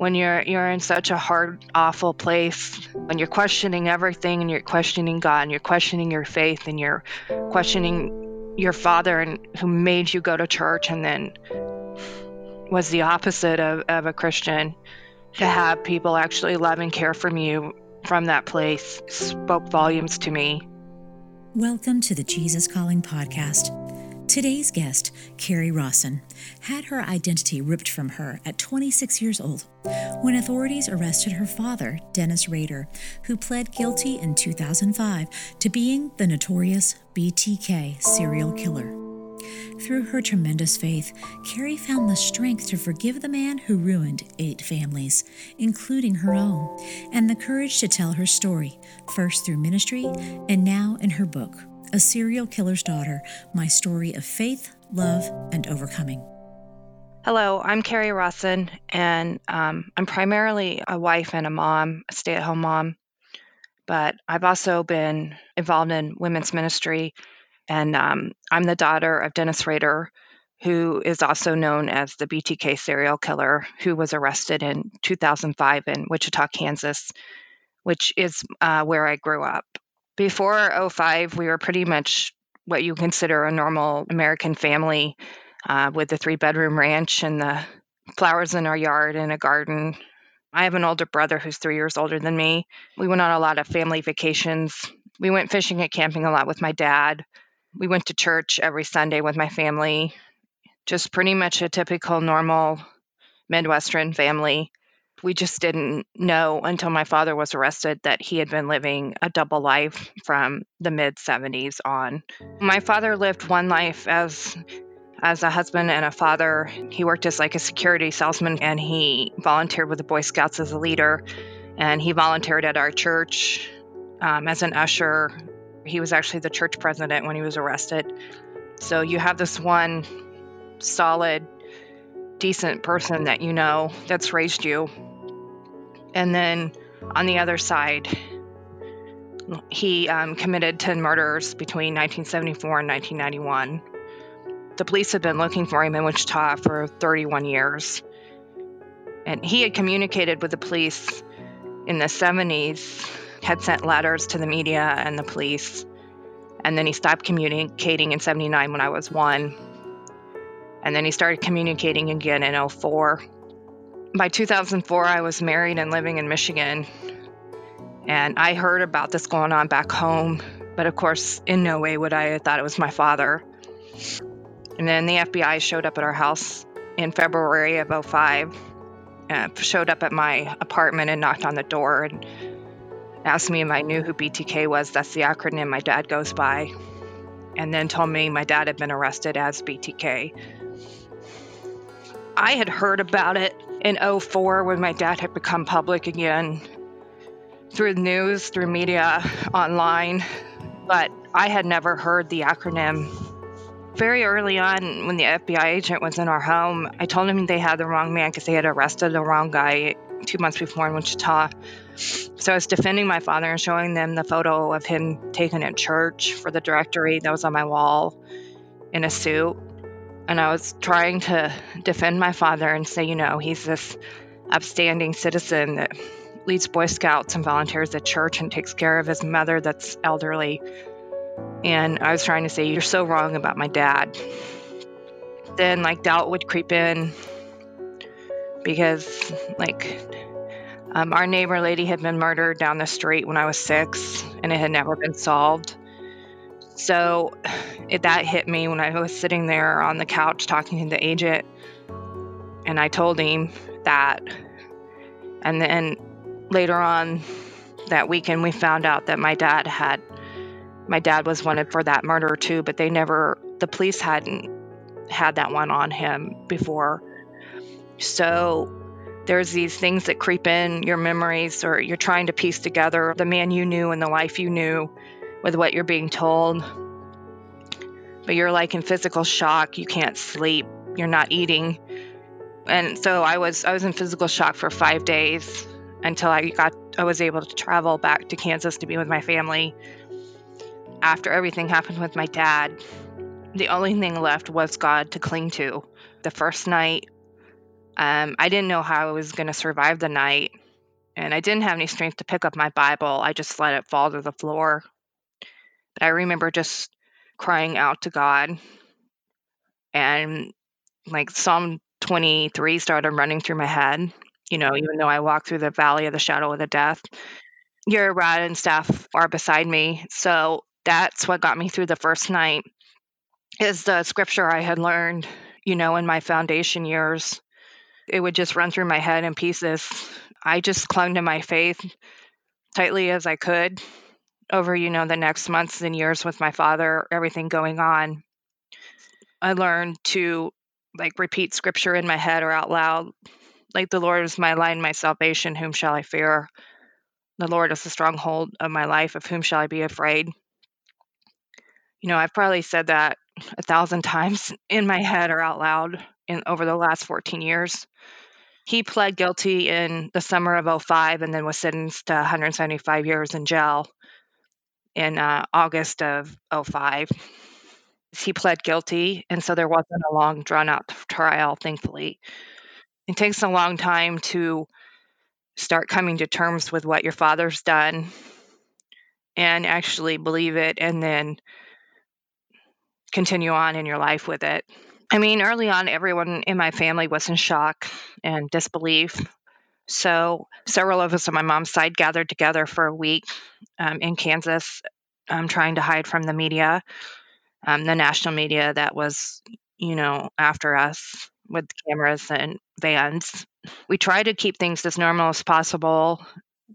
when you're you're in such a hard awful place when you're questioning everything and you're questioning god and you're questioning your faith and you're questioning your father and who made you go to church and then was the opposite of, of a christian to have people actually love and care from you from that place spoke volumes to me. Welcome to the jesus calling podcast Today's guest, Kerri Rawson, had her identity ripped from her at 26 years old when authorities arrested her father, Dennis Rader, who pled guilty in 2005 to being the notorious BTK serial killer. Through her tremendous faith, Kerri found the strength to forgive the man who ruined eight families, including her own, and the courage to tell her story, first through ministry and now in her book, a Serial Killer's Daughter My Story of Faith, Love, and Overcoming. Hello, I'm Kerri Rawson, and um, I'm primarily a wife and a mom, a stay at home mom. But I've also been involved in women's ministry, and um, I'm the daughter of Dennis Rader, who is also known as the BTK serial killer, who was arrested in 2005 in Wichita, Kansas, which is uh, where I grew up. Before 05, we were pretty much what you consider a normal American family uh, with the three bedroom ranch and the flowers in our yard and a garden. I have an older brother who's three years older than me. We went on a lot of family vacations. We went fishing and camping a lot with my dad. We went to church every Sunday with my family. Just pretty much a typical, normal Midwestern family we just didn't know until my father was arrested that he had been living a double life from the mid 70s on. My father lived one life as as a husband and a father. He worked as like a security salesman and he volunteered with the Boy Scouts as a leader and he volunteered at our church um, as an usher. He was actually the church president when he was arrested. So you have this one solid decent person that you know that's raised you and then on the other side, he um, committed 10 murders between 1974 and 1991. The police had been looking for him in Wichita for 31 years. And he had communicated with the police in the 70s, had sent letters to the media and the police. And then he stopped communicating in 79 when I was one. And then he started communicating again in 04 by 2004, I was married and living in Michigan. And I heard about this going on back home, but of course, in no way would I have thought it was my father. And then the FBI showed up at our house in February of 05, uh, showed up at my apartment and knocked on the door and asked me if I knew who BTK was. That's the acronym my dad goes by. And then told me my dad had been arrested as BTK. I had heard about it in 04 when my dad had become public again through the news, through media, online, but I had never heard the acronym. Very early on, when the FBI agent was in our home, I told him they had the wrong man because they had arrested the wrong guy two months before in Wichita. So I was defending my father and showing them the photo of him taken at church for the directory that was on my wall in a suit and I was trying to defend my father and say, you know, he's this upstanding citizen that leads Boy Scouts and volunteers at church and takes care of his mother that's elderly. And I was trying to say, you're so wrong about my dad. Then, like, doubt would creep in because, like, um, our neighbor lady had been murdered down the street when I was six and it had never been solved. So it, that hit me when I was sitting there on the couch talking to the agent. And I told him that. And then later on that weekend, we found out that my dad had, my dad was wanted for that murder too, but they never, the police hadn't had that one on him before. So there's these things that creep in your memories, or you're trying to piece together the man you knew and the life you knew with what you're being told. But you're like in physical shock. You can't sleep. You're not eating. And so I was I was in physical shock for 5 days until I got I was able to travel back to Kansas to be with my family. After everything happened with my dad, the only thing left was God to cling to. The first night Um, I didn't know how I was going to survive the night, and I didn't have any strength to pick up my Bible. I just let it fall to the floor. I remember just crying out to God, and like Psalm 23 started running through my head. You know, even though I walk through the valley of the shadow of the death, your rod and staff are beside me. So that's what got me through the first night is the scripture I had learned, you know, in my foundation years. It would just run through my head in pieces. I just clung to my faith tightly as I could over, you know, the next months and years with my father, everything going on. I learned to like repeat scripture in my head or out loud. Like the Lord is my and my salvation, whom shall I fear? The Lord is the stronghold of my life, of whom shall I be afraid? You know, I've probably said that a thousand times in my head or out loud in over the last 14 years. He pled guilty in the summer of 05 and then was sentenced to 175 years in jail in uh, August of 05. He pled guilty, and so there wasn't a long, drawn out trial, thankfully. It takes a long time to start coming to terms with what your father's done and actually believe it and then continue on in your life with it. I mean, early on, everyone in my family was in shock and disbelief. So, several of us on my mom's side gathered together for a week um, in Kansas, um, trying to hide from the media, um, the national media that was, you know, after us with cameras and vans. We try to keep things as normal as possible,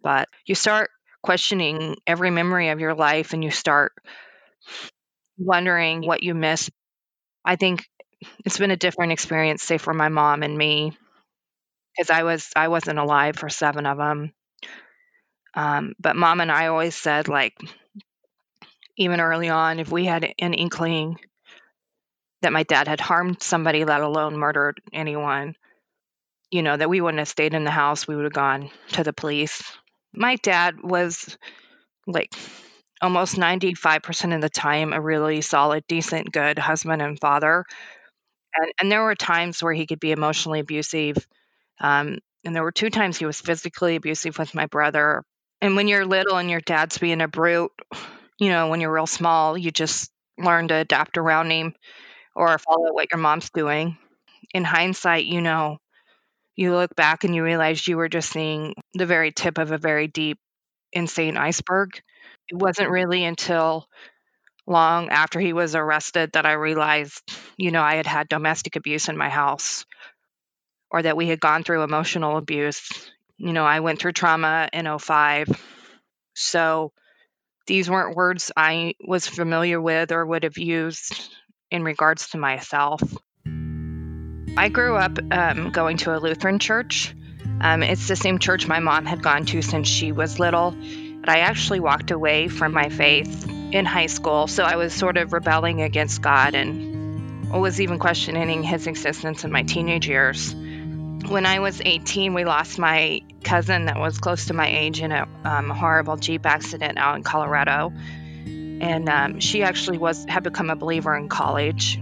but you start questioning every memory of your life and you start wondering what you miss. I think it's been a different experience, say for my mom and me, because I was I wasn't alive for seven of them. Um, but mom and I always said like, even early on, if we had an inkling that my dad had harmed somebody, let alone murdered anyone, you know, that we wouldn't have stayed in the house. We would have gone to the police. My dad was like almost 95% of the time a really solid, decent, good husband and father. And, and there were times where he could be emotionally abusive. Um, and there were two times he was physically abusive with my brother. And when you're little and your dad's being a brute, you know, when you're real small, you just learn to adapt around him or follow what your mom's doing. In hindsight, you know, you look back and you realize you were just seeing the very tip of a very deep, insane iceberg. It wasn't really until long after he was arrested that I realized, you know, I had had domestic abuse in my house or that we had gone through emotional abuse. You know, I went through trauma in 05. So these weren't words I was familiar with or would have used in regards to myself. I grew up um, going to a Lutheran church. Um, it's the same church my mom had gone to since she was little. But I actually walked away from my faith in high school, so I was sort of rebelling against God and was even questioning his existence in my teenage years. When I was 18, we lost my cousin that was close to my age in a um, horrible Jeep accident out in Colorado. And um, she actually was had become a believer in college.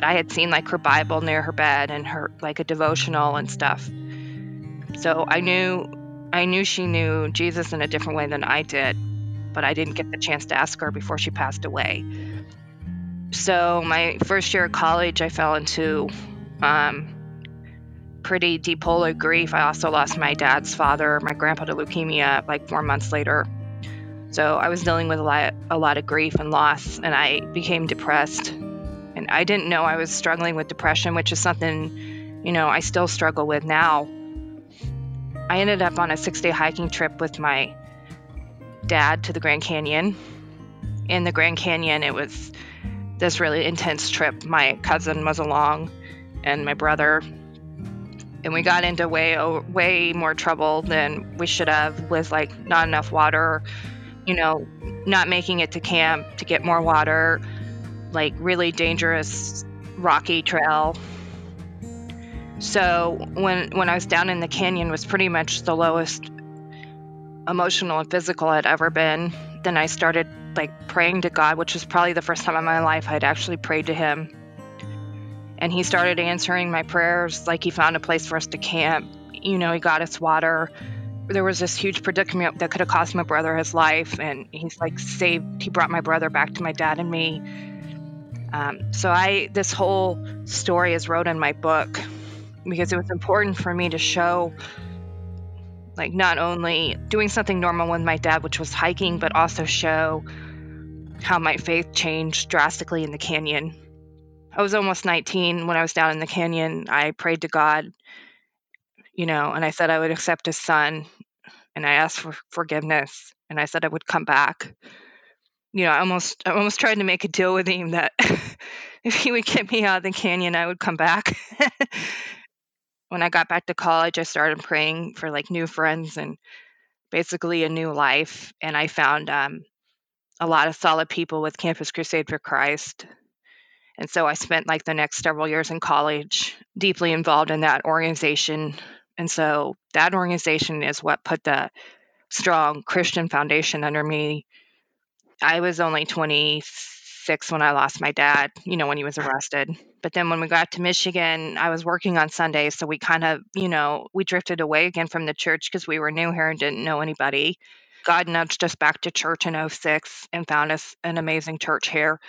I had seen like her Bible near her bed and her like a devotional and stuff. So I knew I knew she knew Jesus in a different way than I did, but I didn't get the chance to ask her before she passed away. So my first year of college, I fell into um, pretty of grief. I also lost my dad's father, my grandpa to leukemia, like four months later. So I was dealing with a lot, a lot of grief and loss, and I became depressed. And I didn't know I was struggling with depression, which is something, you know, I still struggle with now. I ended up on a six day hiking trip with my dad to the Grand Canyon. In the Grand Canyon, it was this really intense trip. My cousin was along, and my brother, and we got into way way more trouble than we should have with like not enough water, you know, not making it to camp to get more water, like really dangerous rocky trail so when when I was down in the canyon was pretty much the lowest emotional and physical I'd ever been. Then I started like praying to God, which was probably the first time in my life I'd actually prayed to him. And he started answering my prayers like he found a place for us to camp. You know, he got us water. There was this huge predicament that could have cost my brother his life. And he's like saved, he brought my brother back to my dad and me. Um, so I, this whole story is wrote in my book because it was important for me to show like not only doing something normal with my dad which was hiking but also show how my faith changed drastically in the canyon i was almost 19 when i was down in the canyon i prayed to god you know and i said i would accept his son and i asked for forgiveness and i said i would come back you know i almost i almost tried to make a deal with him that if he would get me out of the canyon i would come back when I got back to college, I started praying for like new friends and basically a new life. And I found um, a lot of solid people with Campus Crusade for Christ. And so I spent like the next several years in college deeply involved in that organization. And so that organization is what put the strong Christian foundation under me. I was only 26 when I lost my dad, you know, when he was arrested. But then when we got to Michigan, I was working on Sundays. So we kind of, you know, we drifted away again from the church because we were new here and didn't know anybody. God nudged us back to church in 06 and found us an amazing church here.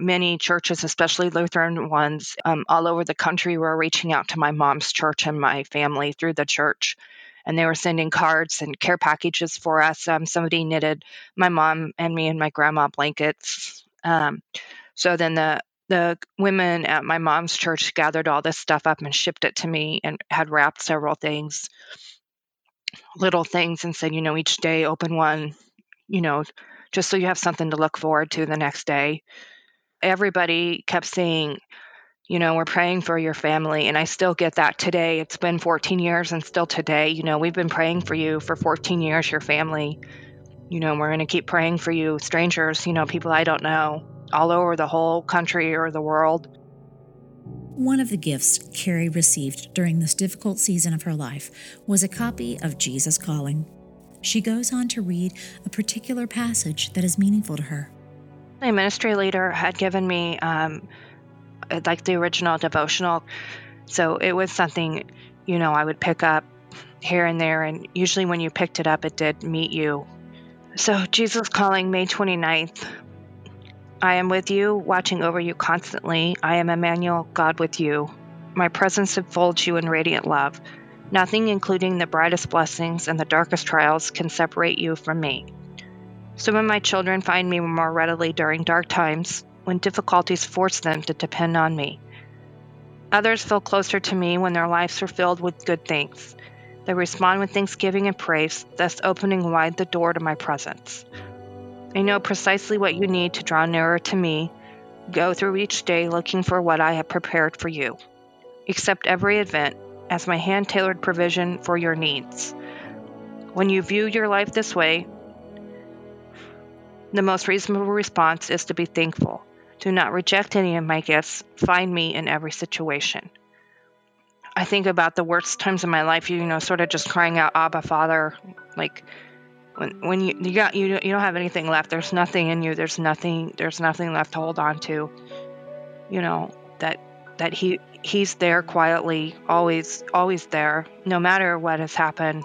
Many churches, especially Lutheran ones, um, all over the country were reaching out to my mom's church and my family through the church. And they were sending cards and care packages for us. Um, somebody knitted my mom and me and my grandma blankets. Um, so then the the women at my mom's church gathered all this stuff up and shipped it to me and had wrapped several things, little things, and said, you know, each day open one, you know, just so you have something to look forward to the next day. Everybody kept saying, you know, we're praying for your family. And I still get that today. It's been 14 years and still today, you know, we've been praying for you for 14 years, your family. You know, we're going to keep praying for you, strangers, you know, people I don't know all over the whole country or the world. One of the gifts Kerri received during this difficult season of her life was a copy of Jesus Calling. She goes on to read a particular passage that is meaningful to her. My ministry leader had given me um, like the original devotional, so it was something, you know, I would pick up here and there, and usually when you picked it up, it did meet you. So, Jesus Calling, May 29th, I am with you, watching over you constantly. I am Emmanuel, God with you. My presence enfolds you in radiant love. Nothing, including the brightest blessings and the darkest trials, can separate you from me. Some of my children find me more readily during dark times when difficulties force them to depend on me. Others feel closer to me when their lives are filled with good things. They respond with thanksgiving and praise, thus opening wide the door to my presence. I know precisely what you need to draw nearer to me. Go through each day looking for what I have prepared for you. Accept every event as my hand tailored provision for your needs. When you view your life this way, the most reasonable response is to be thankful. Do not reject any of my gifts. Find me in every situation. I think about the worst times in my life, you know, sort of just crying out, Abba, Father, like when when you you got you you don't have anything left there's nothing in you there's nothing there's nothing left to hold on to you know that that he he's there quietly always always there no matter what has happened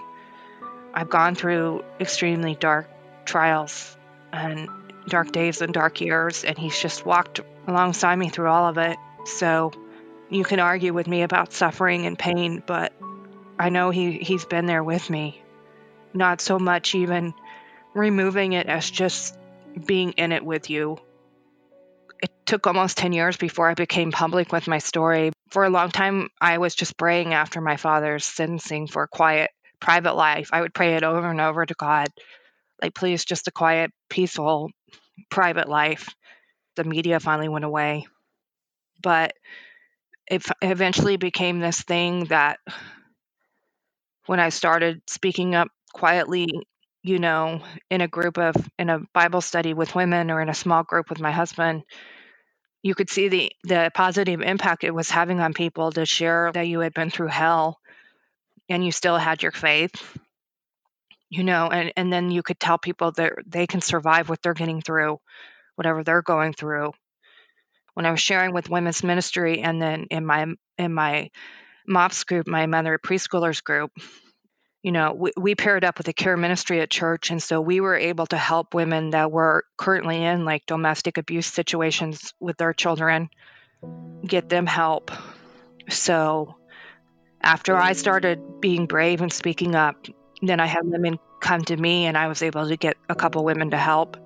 i've gone through extremely dark trials and dark days and dark years and he's just walked alongside me through all of it so you can argue with me about suffering and pain but i know he he's been there with me not so much even removing it as just being in it with you. It took almost 10 years before I became public with my story. For a long time, I was just praying after my father's sentencing for a quiet, private life. I would pray it over and over to God, like, please, just a quiet, peaceful, private life. The media finally went away. But it eventually became this thing that when I started speaking up quietly, you know, in a group of in a Bible study with women or in a small group with my husband, you could see the the positive impact it was having on people to share that you had been through hell and you still had your faith you know and and then you could tell people that they can survive what they're getting through whatever they're going through when I was sharing with women's ministry and then in my in my MOPS group, my mother preschoolers group, you know, we, we paired up with a care ministry at church. And so we were able to help women that were currently in like domestic abuse situations with their children, get them help. So after I started being brave and speaking up, then I had women come to me and I was able to get a couple women to help.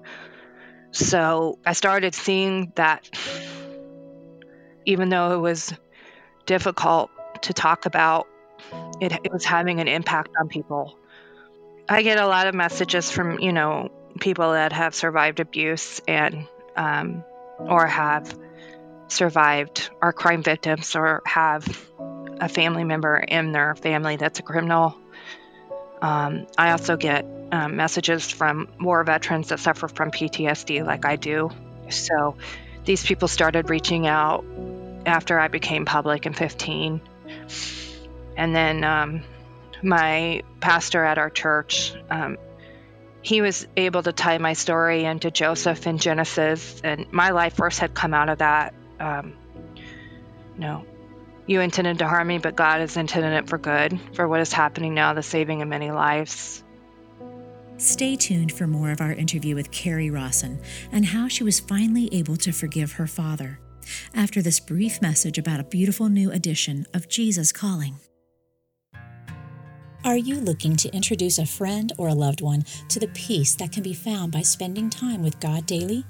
So I started seeing that even though it was difficult to talk about, it, it was having an impact on people. I get a lot of messages from, you know, people that have survived abuse and, um, or have survived, are crime victims, or have a family member in their family that's a criminal. Um, I also get um, messages from war veterans that suffer from PTSD, like I do. So these people started reaching out after I became public in 15 and then um, my pastor at our church, um, he was able to tie my story into Joseph in Genesis, and my life verse had come out of that. Um, you know, you intended to harm me, but God has intended it for good, for what is happening now, the saving of many lives. Stay tuned for more of our interview with Kerri Rawson and how she was finally able to forgive her father after this brief message about a beautiful new edition of Jesus Calling. Are you looking to introduce a friend or a loved one to the peace that can be found by spending time with God daily?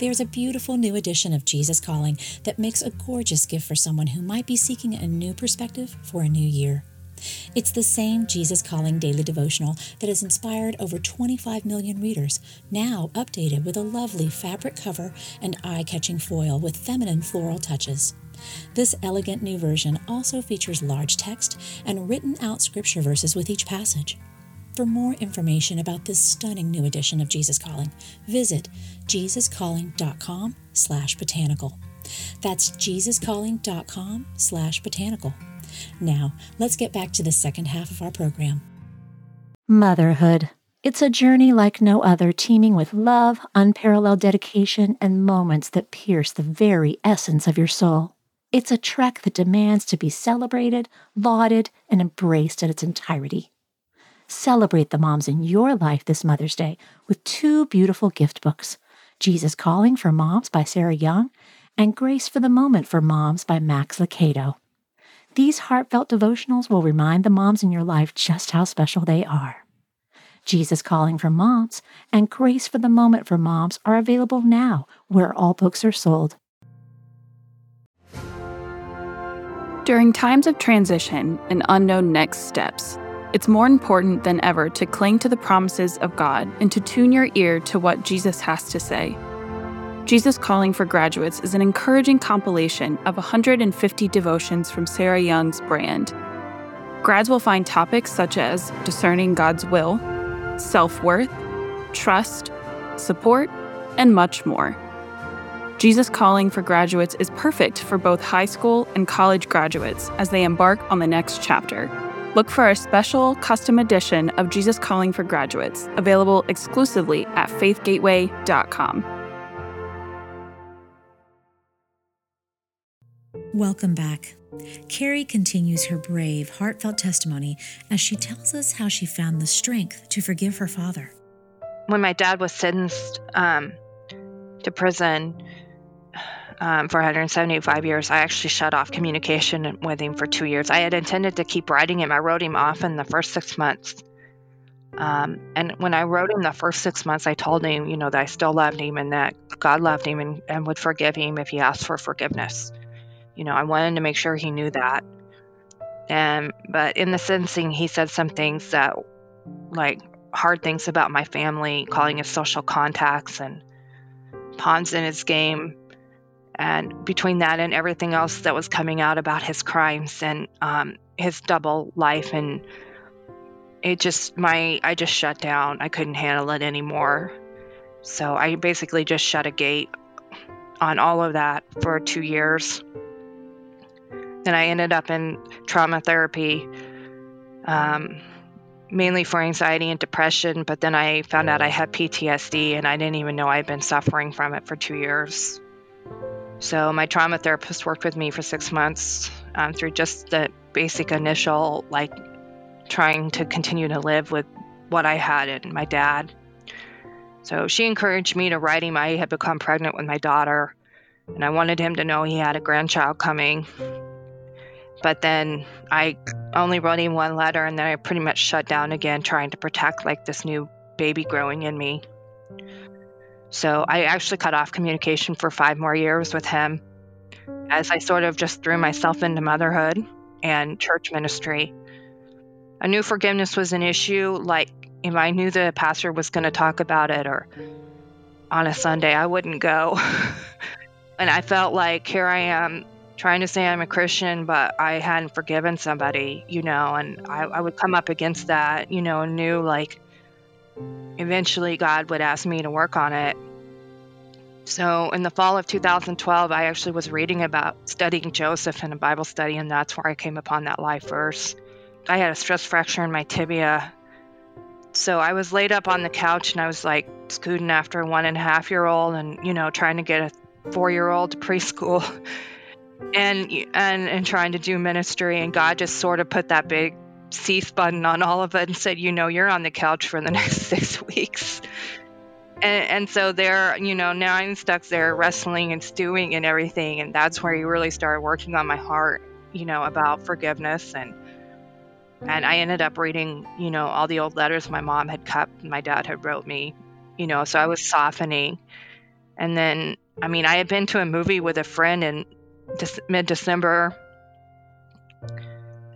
There's a beautiful new edition of Jesus Calling that makes a gorgeous gift for someone who might be seeking a new perspective for a new year. It's the same Jesus Calling daily devotional that has inspired over 25 million readers, now updated with a lovely fabric cover and eye catching foil with feminine floral touches. This elegant new version also features large text and written out scripture verses with each passage. For more information about this stunning new edition of Jesus Calling, visit jesuscalling.com slash botanical. That's jesuscalling.com slash botanical. Now, let's get back to the second half of our program. Motherhood. It's a journey like no other, teeming with love, unparalleled dedication, and moments that pierce the very essence of your soul. It's a trek that demands to be celebrated, lauded, and embraced in its entirety. Celebrate the moms in your life this Mother's Day with two beautiful gift books Jesus Calling for Moms by Sarah Young and Grace for the Moment for Moms by Max Lucado. These heartfelt devotionals will remind the moms in your life just how special they are. Jesus Calling for Moms and Grace for the Moment for Moms are available now where all books are sold. During times of transition and unknown next steps, it's more important than ever to cling to the promises of God and to tune your ear to what Jesus has to say. Jesus Calling for Graduates is an encouraging compilation of 150 devotions from Sarah Young's brand. Grads will find topics such as discerning God's will, self worth, trust, support, and much more. Jesus Calling for Graduates is perfect for both high school and college graduates as they embark on the next chapter. Look for our special custom edition of Jesus Calling for Graduates, available exclusively at faithgateway.com. Welcome back. Kerri continues her brave, heartfelt testimony as she tells us how she found the strength to forgive her father. When my dad was sentenced um, to prison um, for 175 years, I actually shut off communication with him for two years. I had intended to keep writing him. I wrote him off in the first six months. Um, and when I wrote him the first six months, I told him, you know, that I still loved him and that God loved him and, and would forgive him if he asked for forgiveness. You know, I wanted to make sure he knew that. And but in the sentencing, he said some things that, like hard things about my family, calling his social contacts and pawns in his game. And between that and everything else that was coming out about his crimes and um, his double life, and it just my I just shut down. I couldn't handle it anymore. So I basically just shut a gate on all of that for two years. Then I ended up in trauma therapy, um, mainly for anxiety and depression. But then I found out I had PTSD, and I didn't even know I'd been suffering from it for two years. So my trauma therapist worked with me for six months um, through just the basic initial, like trying to continue to live with what I had and my dad. So she encouraged me to write him I had become pregnant with my daughter, and I wanted him to know he had a grandchild coming. But then I only wrote him one letter, and then I pretty much shut down again, trying to protect like this new baby growing in me. So I actually cut off communication for five more years with him as I sort of just threw myself into motherhood and church ministry. I knew forgiveness was an issue. Like, if I knew the pastor was going to talk about it or on a Sunday, I wouldn't go. and I felt like here I am trying to say I'm a Christian, but I hadn't forgiven somebody, you know, and I, I would come up against that, you know, and knew like eventually God would ask me to work on it. So in the fall of 2012, I actually was reading about studying Joseph in a Bible study, and that's where I came upon that life verse. I had a stress fracture in my tibia. So I was laid up on the couch and I was like scooting after a one and a half year old and, you know, trying to get a four year old to preschool and, and, and trying to do ministry. And God just sort of put that big cease button on all of it and said, you know, you're on the couch for the next six weeks. And, and so there, you know, now I'm stuck there wrestling and stewing and everything. And that's where he really started working on my heart, you know, about forgiveness and and I ended up reading, you know, all the old letters my mom had kept, my dad had wrote me, you know, so I was softening. And then, I mean, I had been to a movie with a friend in mid December.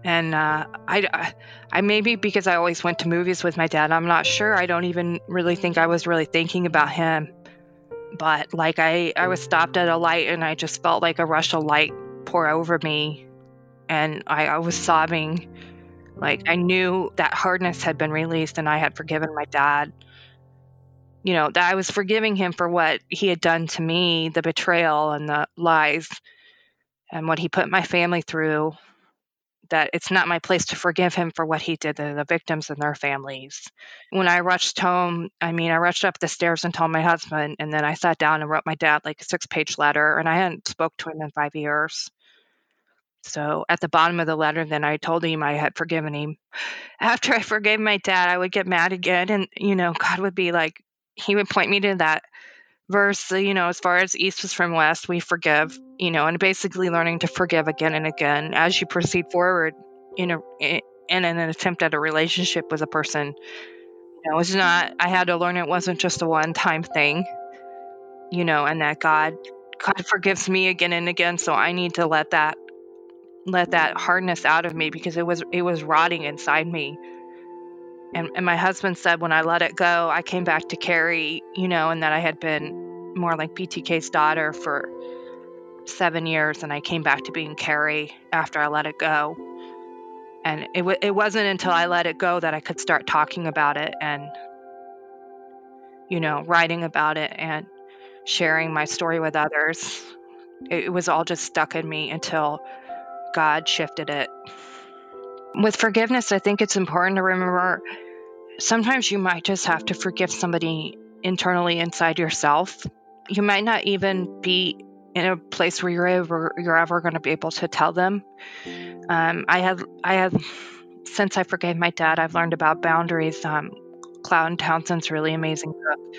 And uh, I, I maybe because I always went to movies with my dad, I'm not sure. I don't even really think I was really thinking about him. But like I, I was stopped at a light and I just felt like a rush of light pour over me. And I, I was sobbing like I knew that hardness had been released and I had forgiven my dad. You know, that I was forgiving him for what he had done to me, the betrayal and the lies and what he put my family through. That it's not my place to forgive him for what he did to the victims and their families. When I rushed home, I mean, I rushed up the stairs and told my husband, and then I sat down and wrote my dad like a six page letter, and I hadn't spoke to him in five years. So at the bottom of the letter, then I told him I had forgiven him. After I forgave my dad, I would get mad again. And, you know, God would be like, He would point me to that verse, you know, as far as east was from west, we forgive, you know, and basically learning to forgive again and again as you proceed forward in a in an attempt at a relationship with a person. You know, it's not I had to learn it wasn't just a one time thing, you know, and that God God forgives me again and again. So I need to let that let that hardness out of me because it was it was rotting inside me. And, and my husband said when I let it go, I came back to Kerri, you know, and that I had been more like BTK's daughter for seven years, and I came back to being Kerri after I let it go. And it w- it wasn't until I let it go that I could start talking about it and, you know, writing about it and sharing my story with others. It, it was all just stuck in me until God shifted it. With forgiveness, I think it's important to remember sometimes you might just have to forgive somebody internally inside yourself. You might not even be in a place where you're ever you're ever going to be able to tell them. Um, I have I have since I forgave my dad, I've learned about boundaries. Um, Cloud Townsend's really amazing book.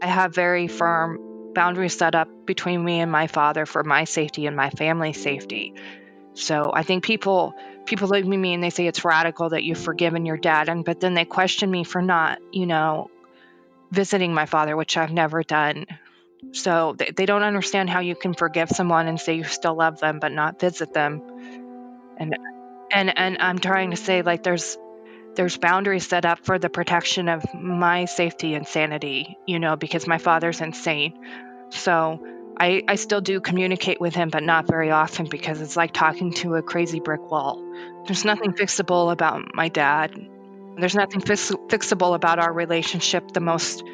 I have very firm boundaries set up between me and my father for my safety and my family's safety. So I think people people look at me and they say it's radical that you've forgiven your dad, and but then they question me for not, you know, visiting my father, which I've never done. So they, they don't understand how you can forgive someone and say you still love them but not visit them. And and and I'm trying to say like there's there's boundaries set up for the protection of my safety and sanity, you know, because my father's insane. So I, I still do communicate with him, but not very often because it's like talking to a crazy brick wall. There's nothing fixable about my dad. There's nothing fix- fixable about our relationship. The most,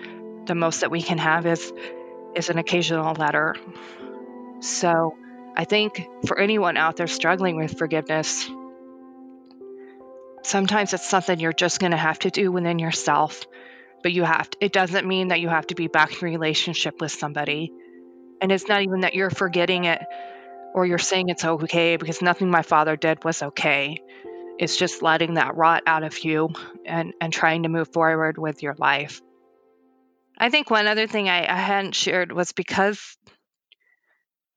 the most that we can have is, is an occasional letter. So, I think for anyone out there struggling with forgiveness, sometimes it's something you're just going to have to do within yourself. But you have to, it doesn't mean that you have to be back in relationship with somebody And it's not even that you're forgetting it or you're saying it's okay because nothing my father did was okay. It's just letting that rot out of you and, and trying to move forward with your life. I think one other thing I, I hadn't shared was because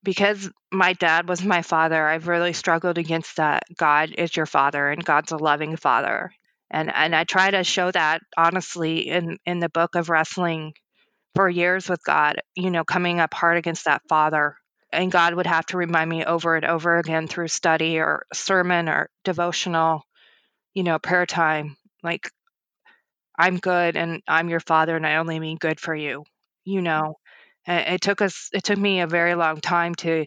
because my dad was my father, I've really struggled against that God is your father and God's a loving father. And and I try to show that honestly in, in the book of wrestling for years with God, you know, coming up hard against that father. And God would have to remind me over and over again through study or sermon or devotional, you know, prayer time, like I'm good and I'm your father and I only mean good for you, you mm. know. And it took us it took me a very long time to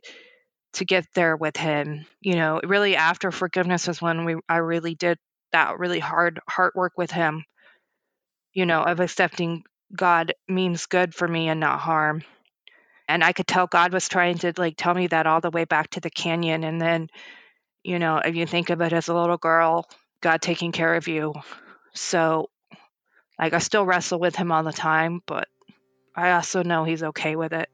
to get there with him. You know, really after forgiveness was when we I really did that really hard heart work with him. You know, of accepting God means good for me and not harm. And I could tell God was trying to like tell me that all the way back to the canyon and then you know, if you think of it as a little girl, God taking care of you. So like I still wrestle with him all the time, but I also know he's okay with it.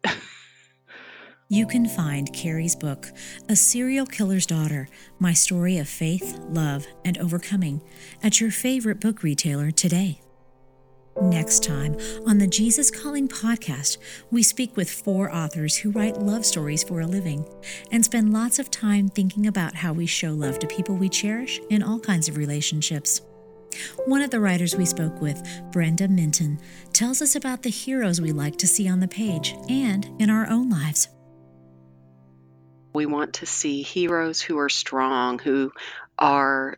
you can find Kerri's book, A Serial Killer's Daughter My Story of Faith, Love, and Overcoming, at your favorite book retailer today. Next time on the Jesus Calling podcast, we speak with four authors who write love stories for a living and spend lots of time thinking about how we show love to people we cherish in all kinds of relationships. One of the writers we spoke with, Brenda Minton, tells us about the heroes we like to see on the page and in our own lives. We want to see heroes who are strong, who are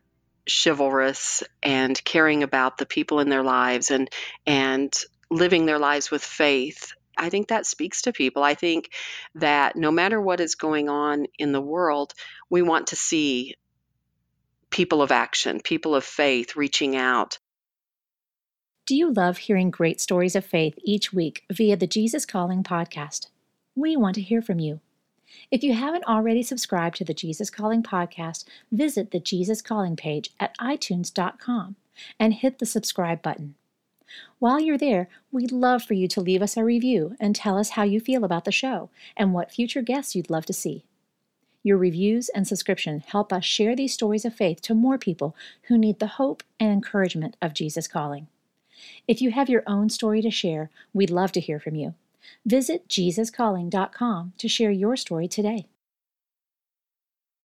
chivalrous and caring about the people in their lives and and living their lives with faith I think that speaks to people. I think that no matter what is going on in the world, we want to see people of action, people of faith reaching out. Do you love hearing great stories of faith each week via the Jesus Calling podcast? We want to hear from you. If you haven't already subscribed to the Jesus Calling podcast, visit the Jesus Calling page at itunes.com and hit the subscribe button. While you're there, we'd love for you to leave us a review and tell us how you feel about the show and what future guests you'd love to see. Your reviews and subscription help us share these stories of faith to more people who need the hope and encouragement of Jesus calling. If you have your own story to share, we'd love to hear from you. Visit JesusCalling.com to share your story today.